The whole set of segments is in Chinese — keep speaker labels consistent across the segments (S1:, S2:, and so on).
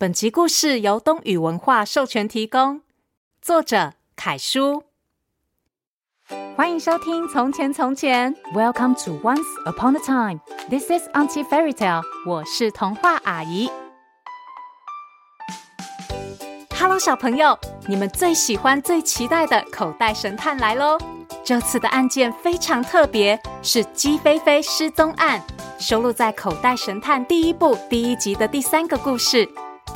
S1: 本集故事由东宇文化授权提供，作者凯叔。欢迎收听《从前从前》，Welcome to Once Upon a Time。This is Auntie Fairy Tale。我是童话阿姨。Hello，小朋友，你们最喜欢、最期待的口袋神探来喽！这次的案件非常特别，是鸡飞飞失踪案，收录在《口袋神探》第一部第一集的第三个故事。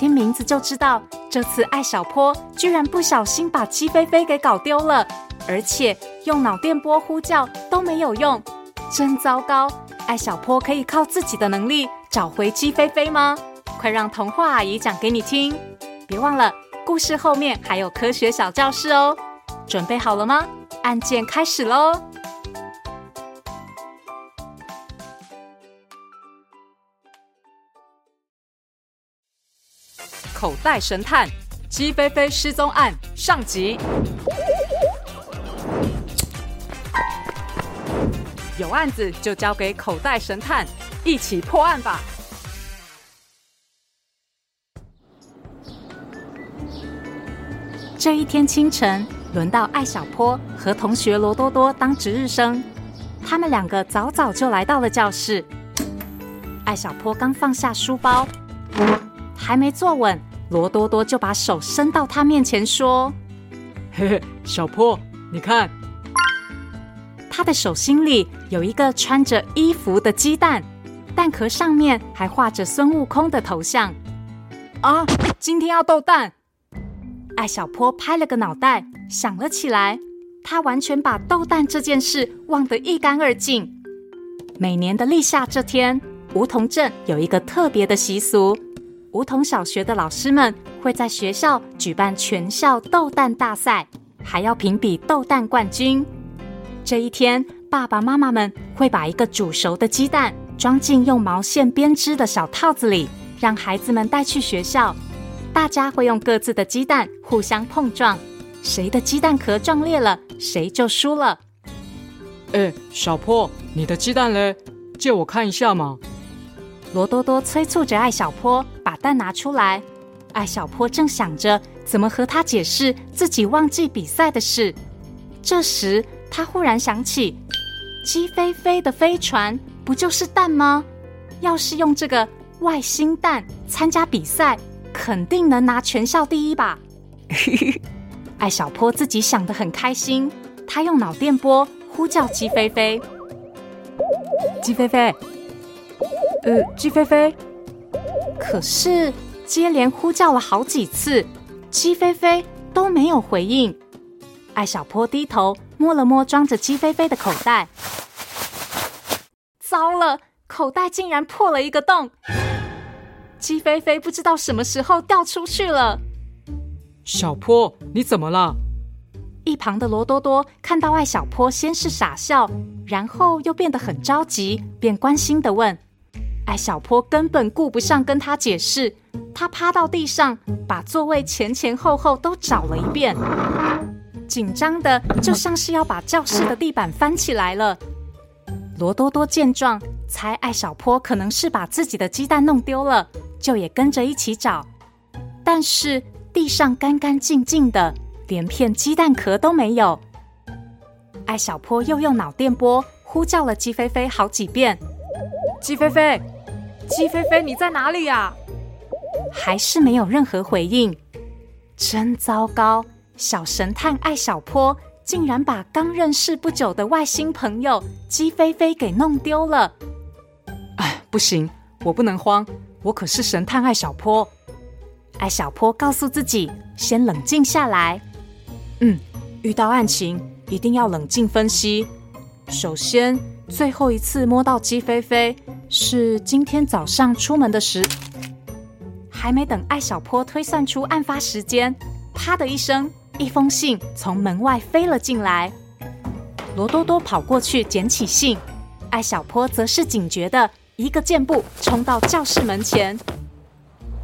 S1: 听名字就知道，这次艾小坡居然不小心把鸡飞飞给搞丢了，而且用脑电波呼叫都没有用，真糟糕！艾小坡可以靠自己的能力找回鸡飞飞吗？快让童话阿姨讲给你听！别忘了，故事后面还有科学小教室哦。准备好了吗？案件开始喽！口袋神探，鸡飞飞失踪案上集。有案子就交给口袋神探，一起破案吧。这一天清晨，轮到艾小坡和同学罗多多当值日生。他们两个早早就来到了教室。艾小坡刚放下书包，还没坐稳。罗多多就把手伸到他面前，说：“
S2: 嘿嘿，小坡，你看，
S1: 他的手心里有一个穿着衣服的鸡蛋，蛋壳上面还画着孙悟空的头像。啊，今天要斗蛋！”艾小坡拍了个脑袋，想了起来。他完全把斗蛋这件事忘得一干二净。每年的立夏这天，梧桐镇有一个特别的习俗。梧桐小学的老师们会在学校举办全校斗蛋大赛，还要评比斗蛋冠军。这一天，爸爸妈妈们会把一个煮熟的鸡蛋装进用毛线编织的小套子里，让孩子们带去学校。大家会用各自的鸡蛋互相碰撞，谁的鸡蛋壳撞裂了，谁就输了。
S2: 哎，小坡，你的鸡蛋嘞？借我看一下嘛。
S1: 罗多多催促着艾小坡把蛋拿出来。艾小坡正想着怎么和他解释自己忘记比赛的事，这时他忽然想起，鸡飞飞的飞船不就是蛋吗？要是用这个外星蛋参加比赛，肯定能拿全校第一吧？艾小坡自己想得很开心，他用脑电波呼叫鸡飞飞，
S2: 鸡飞飞。呃，鸡飞飞，
S1: 可是接连呼叫了好几次，鸡飞飞都没有回应。艾小坡低头摸了摸装着鸡飞飞的口袋，糟了，口袋竟然破了一个洞，鸡飞飞不知道什么时候掉出去了。
S2: 小坡，你怎么了？
S1: 一旁的罗多多看到艾小坡先是傻笑，然后又变得很着急，便关心的问。艾小坡根本顾不上跟他解释，他趴到地上，把座位前前后后都找了一遍，紧张的就像是要把教室的地板翻起来了。罗多多见状，猜艾小坡可能是把自己的鸡蛋弄丢了，就也跟着一起找，但是地上干干净净的，连片鸡蛋壳都没有。艾小坡又用脑电波呼叫了鸡飞飞好几遍，鸡飞飞。鸡飞飞，你在哪里呀？还是没有任何回应，真糟糕！小神探艾小坡竟然把刚认识不久的外星朋友鸡飞飞给弄丢了。
S2: 哎，不行，我不能慌，我可是神探艾小坡。
S1: 艾小坡告诉自己，先冷静下来。嗯，遇到案情一定要冷静分析。首先，最后一次摸到鸡飞飞。是今天早上出门的时，还没等艾小坡推算出案发时间，啪的一声，一封信从门外飞了进来。罗多多跑过去捡起信，艾小坡则是警觉的一个箭步冲到教室门前。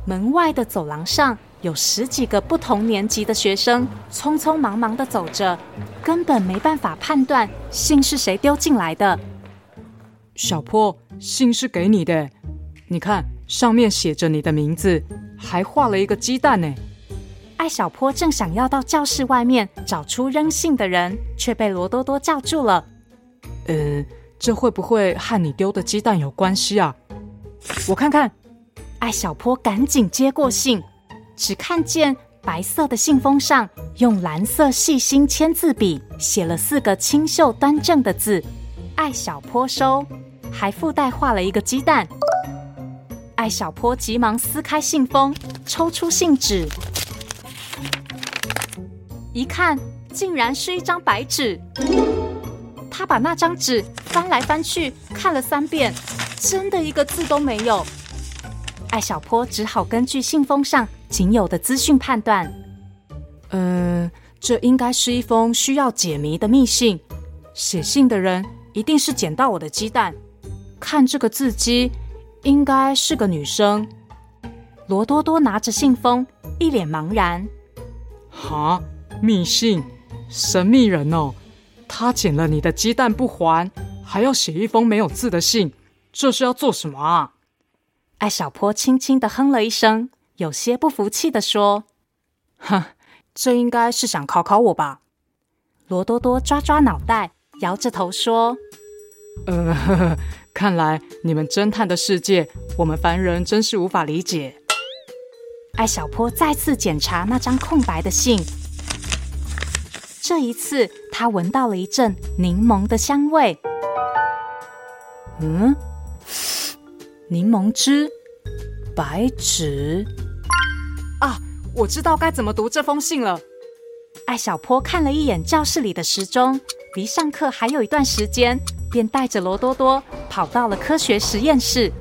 S1: 门外的走廊上有十几个不同年级的学生匆匆忙忙的走着，根本没办法判断信是谁丢进来的。
S2: 小坡，信是给你的，你看上面写着你的名字，还画了一个鸡蛋呢。
S1: 艾小坡正想要到教室外面找出扔信的人，却被罗多多叫住了。
S2: 呃，这会不会和你丢的鸡蛋有关系啊？我看看。
S1: 艾小坡赶紧接过信，只看见白色的信封上用蓝色细心签字笔写了四个清秀端正的字：“艾小坡收”，还附带画了一个鸡蛋。艾小坡急忙撕开信封，抽出信纸。一看，竟然是一张白纸。他把那张纸翻来翻去看了三遍，真的一个字都没有。艾小坡只好根据信封上仅有的资讯判断，
S2: 嗯，这应该是一封需要解谜的密信。写信的人一定是捡到我的鸡蛋。看这个字迹，应该是个女生。
S1: 罗多多拿着信封，一脸茫然。
S2: 哈？密信，神秘人哦，他捡了你的鸡蛋不还，还要写一封没有字的信，这是要做什么啊？
S1: 艾小坡轻轻的哼了一声，有些不服气的说：“
S2: 哼，这应该是想考考我吧？”
S1: 罗多多抓抓脑袋，摇着头说：“
S2: 呃呵呵，看来你们侦探的世界，我们凡人真是无法理解。”
S1: 艾小坡再次检查那张空白的信。这一次，他闻到了一阵柠檬的香味。
S2: 嗯，柠檬汁，白纸。啊，我知道该怎么读这封信了。
S1: 艾小坡看了一眼教室里的时钟，离上课还有一段时间，便带着罗多多跑到了科学实验室。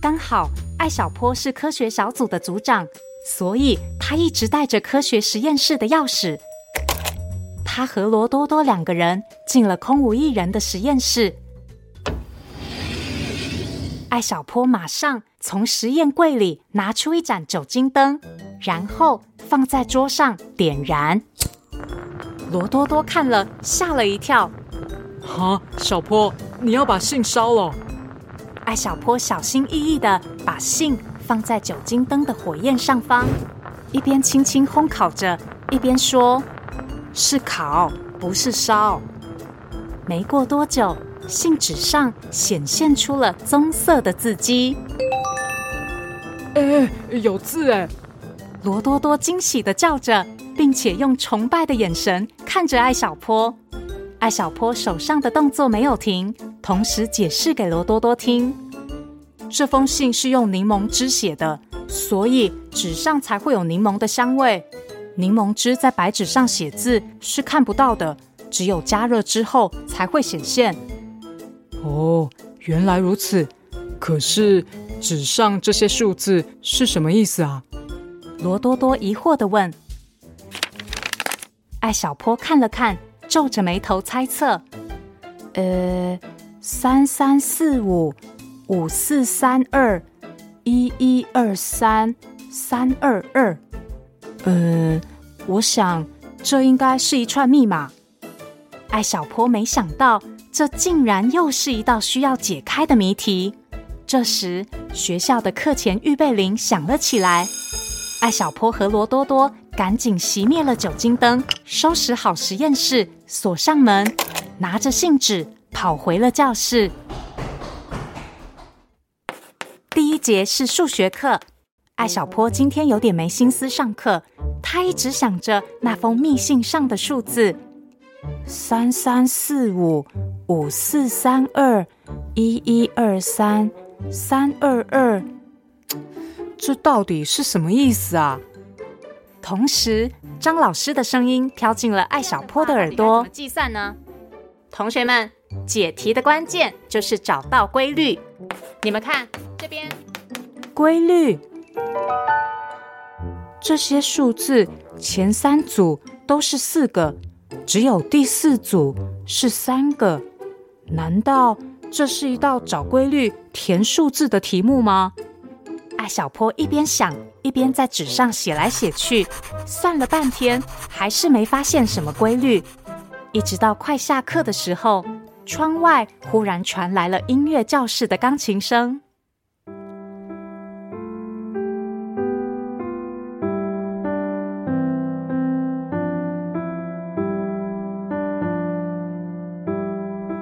S1: 刚好，艾小坡是科学小组的组长。所以他一直带着科学实验室的钥匙。他和罗多多两个人进了空无一人的实验室。艾小坡马上从实验柜里拿出一盏酒精灯，然后放在桌上点燃。罗多多看了吓了一跳：“
S2: 哈，小坡，你要把信烧了？”
S1: 艾小坡小心翼翼的把信。放在酒精灯的火焰上方，一边轻轻烘烤着，一边说：“是烤，不是烧。”没过多久，信纸上显现出了棕色的字迹。
S2: 哎，有字哎！
S1: 罗多多惊喜的叫着，并且用崇拜的眼神看着艾小坡。艾小坡手上的动作没有停，同时解释给罗多多听。这封信是用柠檬汁写的，所以纸上才会有柠檬的香味。柠檬汁在白纸上写字是看不到的，只有加热之后才会显现。
S2: 哦，原来如此。可是纸上这些数字是什么意思啊？
S1: 罗多多疑惑的问。艾小坡看了看，皱着眉头猜测：“呃，三三四五。”五四三二一一二三三二二，
S2: 呃，我想这应该是一串密码。
S1: 艾小坡没想到，这竟然又是一道需要解开的谜题。这时，学校的课前预备铃响了起来。艾小坡和罗多多赶紧熄灭了酒精灯，收拾好实验室，锁上门，拿着信纸跑回了教室。第一节是数学课，艾小坡今天有点没心思上课，他一直想着那封密信上的数字：三三四五五四三二一一二三三二二，
S2: 这到底是什么意思啊？
S1: 同时，张老师的声音飘进了艾小坡的耳朵：怎么计算呢？同学们，解题的关键就是找到规律。你们看。这边
S2: 规律，这些数字前三组都是四个，只有第四组是三个。难道这是一道找规律填数字的题目
S1: 吗？小坡一边想，一边在纸上写来写去，算了半天，还是没发现什么规律。一直到快下课的时候，窗外忽然传来了音乐教室的钢琴声。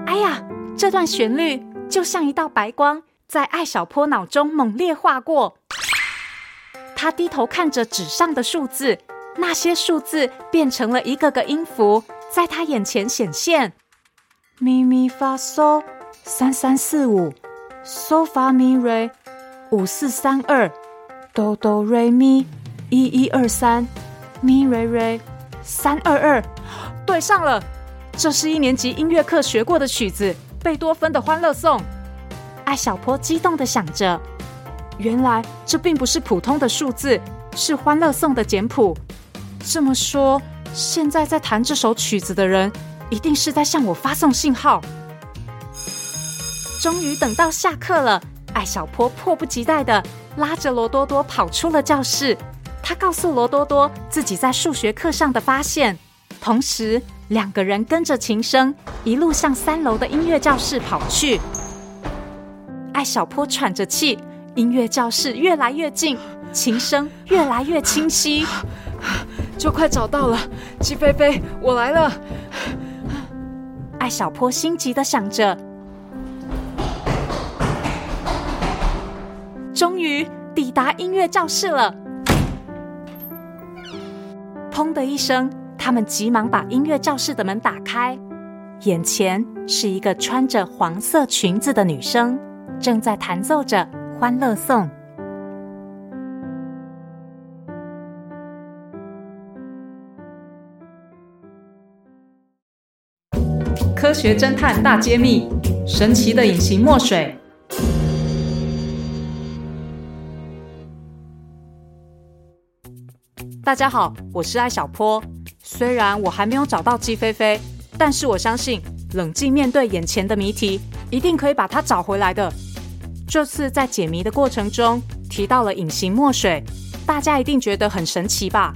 S1: 哎呀，这段旋律就像一道白光。在艾小坡脑中猛烈划过。他低头看着纸上的数字，那些数字变成了一个个音符，在他眼前显现。咪咪发嗦，三三四五，嗦发咪瑞，五四三二，哆哆瑞咪，一一二三，咪瑞瑞，三二二，对上了。这是一年级音乐课学过的曲子，贝多芬的《欢乐颂》。艾小坡激动地想着，原来这并不是普通的数字，是《欢乐颂》的简谱。这么说，现在在弹这首曲子的人，一定是在向我发送信号。终于等到下课了，艾小坡迫不及待地拉着罗多多跑出了教室。他告诉罗多多自己在数学课上的发现，同时。两个人跟着琴声一路向三楼的音乐教室跑去。艾小坡喘着气，音乐教室越来越近，琴声越来越清晰，
S3: 就快找到了。鸡飞飞，我来了。
S1: 艾小坡心急的想着，终于抵达音乐教室了。砰的一声。他们急忙把音乐教室的门打开，眼前是一个穿着黄色裙子的女生，正在弹奏着《欢乐颂》。
S2: 科学侦探大揭秘：神奇的隐形墨水。大家好，我是艾小坡。虽然我还没有找到鸡飞飞，但是我相信冷静面对眼前的谜题，一定可以把它找回来的。这次在解谜的过程中提到了隐形墨水，大家一定觉得很神奇吧？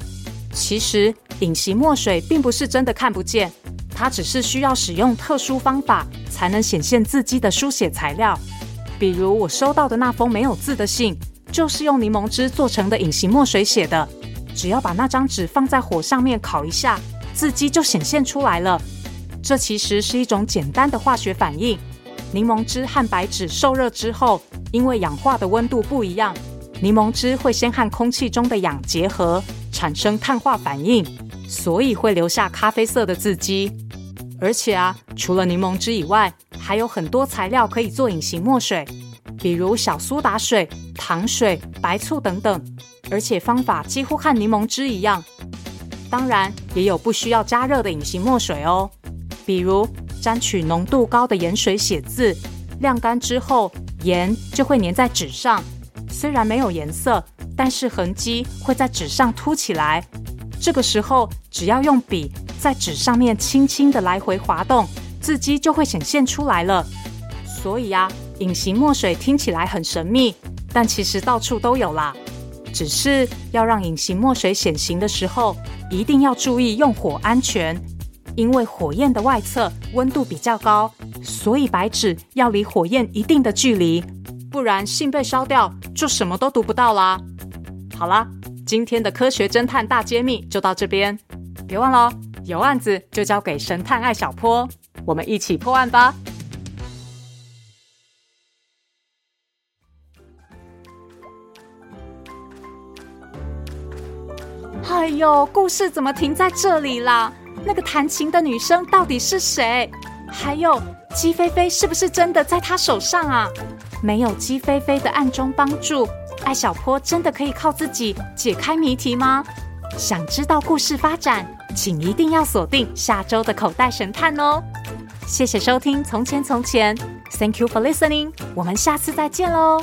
S2: 其实隐形墨水并不是真的看不见，它只是需要使用特殊方法才能显现字迹的书写材料。比如我收到的那封没有字的信，就是用柠檬汁做成的隐形墨水写的。只要把那张纸放在火上面烤一下，字迹就显现出来了。这其实是一种简单的化学反应。柠檬汁和白纸受热之后，因为氧化的温度不一样，柠檬汁会先和空气中的氧结合，产生碳化反应，所以会留下咖啡色的字迹。而且啊，除了柠檬汁以外，还有很多材料可以做隐形墨水，比如小苏打水、糖水、白醋等等。而且方法几乎和柠檬汁一样，当然也有不需要加热的隐形墨水哦。比如沾取浓度高的盐水写字，晾干之后盐就会粘在纸上，虽然没有颜色，但是痕迹会在纸上凸起来。这个时候只要用笔在纸上面轻轻的来回滑动，字迹就会显现出来了。所以啊，隐形墨水听起来很神秘，但其实到处都有啦。只是要让隐形墨水显形的时候，一定要注意用火安全，因为火焰的外侧温度比较高，所以白纸要离火焰一定的距离，不然信被烧掉就什么都读不到啦。好啦，今天的科学侦探大揭秘就到这边，别忘了，有案子就交给神探艾小坡，我们一起破案吧。
S1: 哎呦，故事怎么停在这里啦？那个弹琴的女生到底是谁？还有鸡飞飞是不是真的在她手上啊？没有鸡飞飞的暗中帮助，艾小坡真的可以靠自己解开谜题吗？想知道故事发展，请一定要锁定下周的口袋神探哦！谢谢收听《从前从前》，Thank you for listening，我们下次再见喽。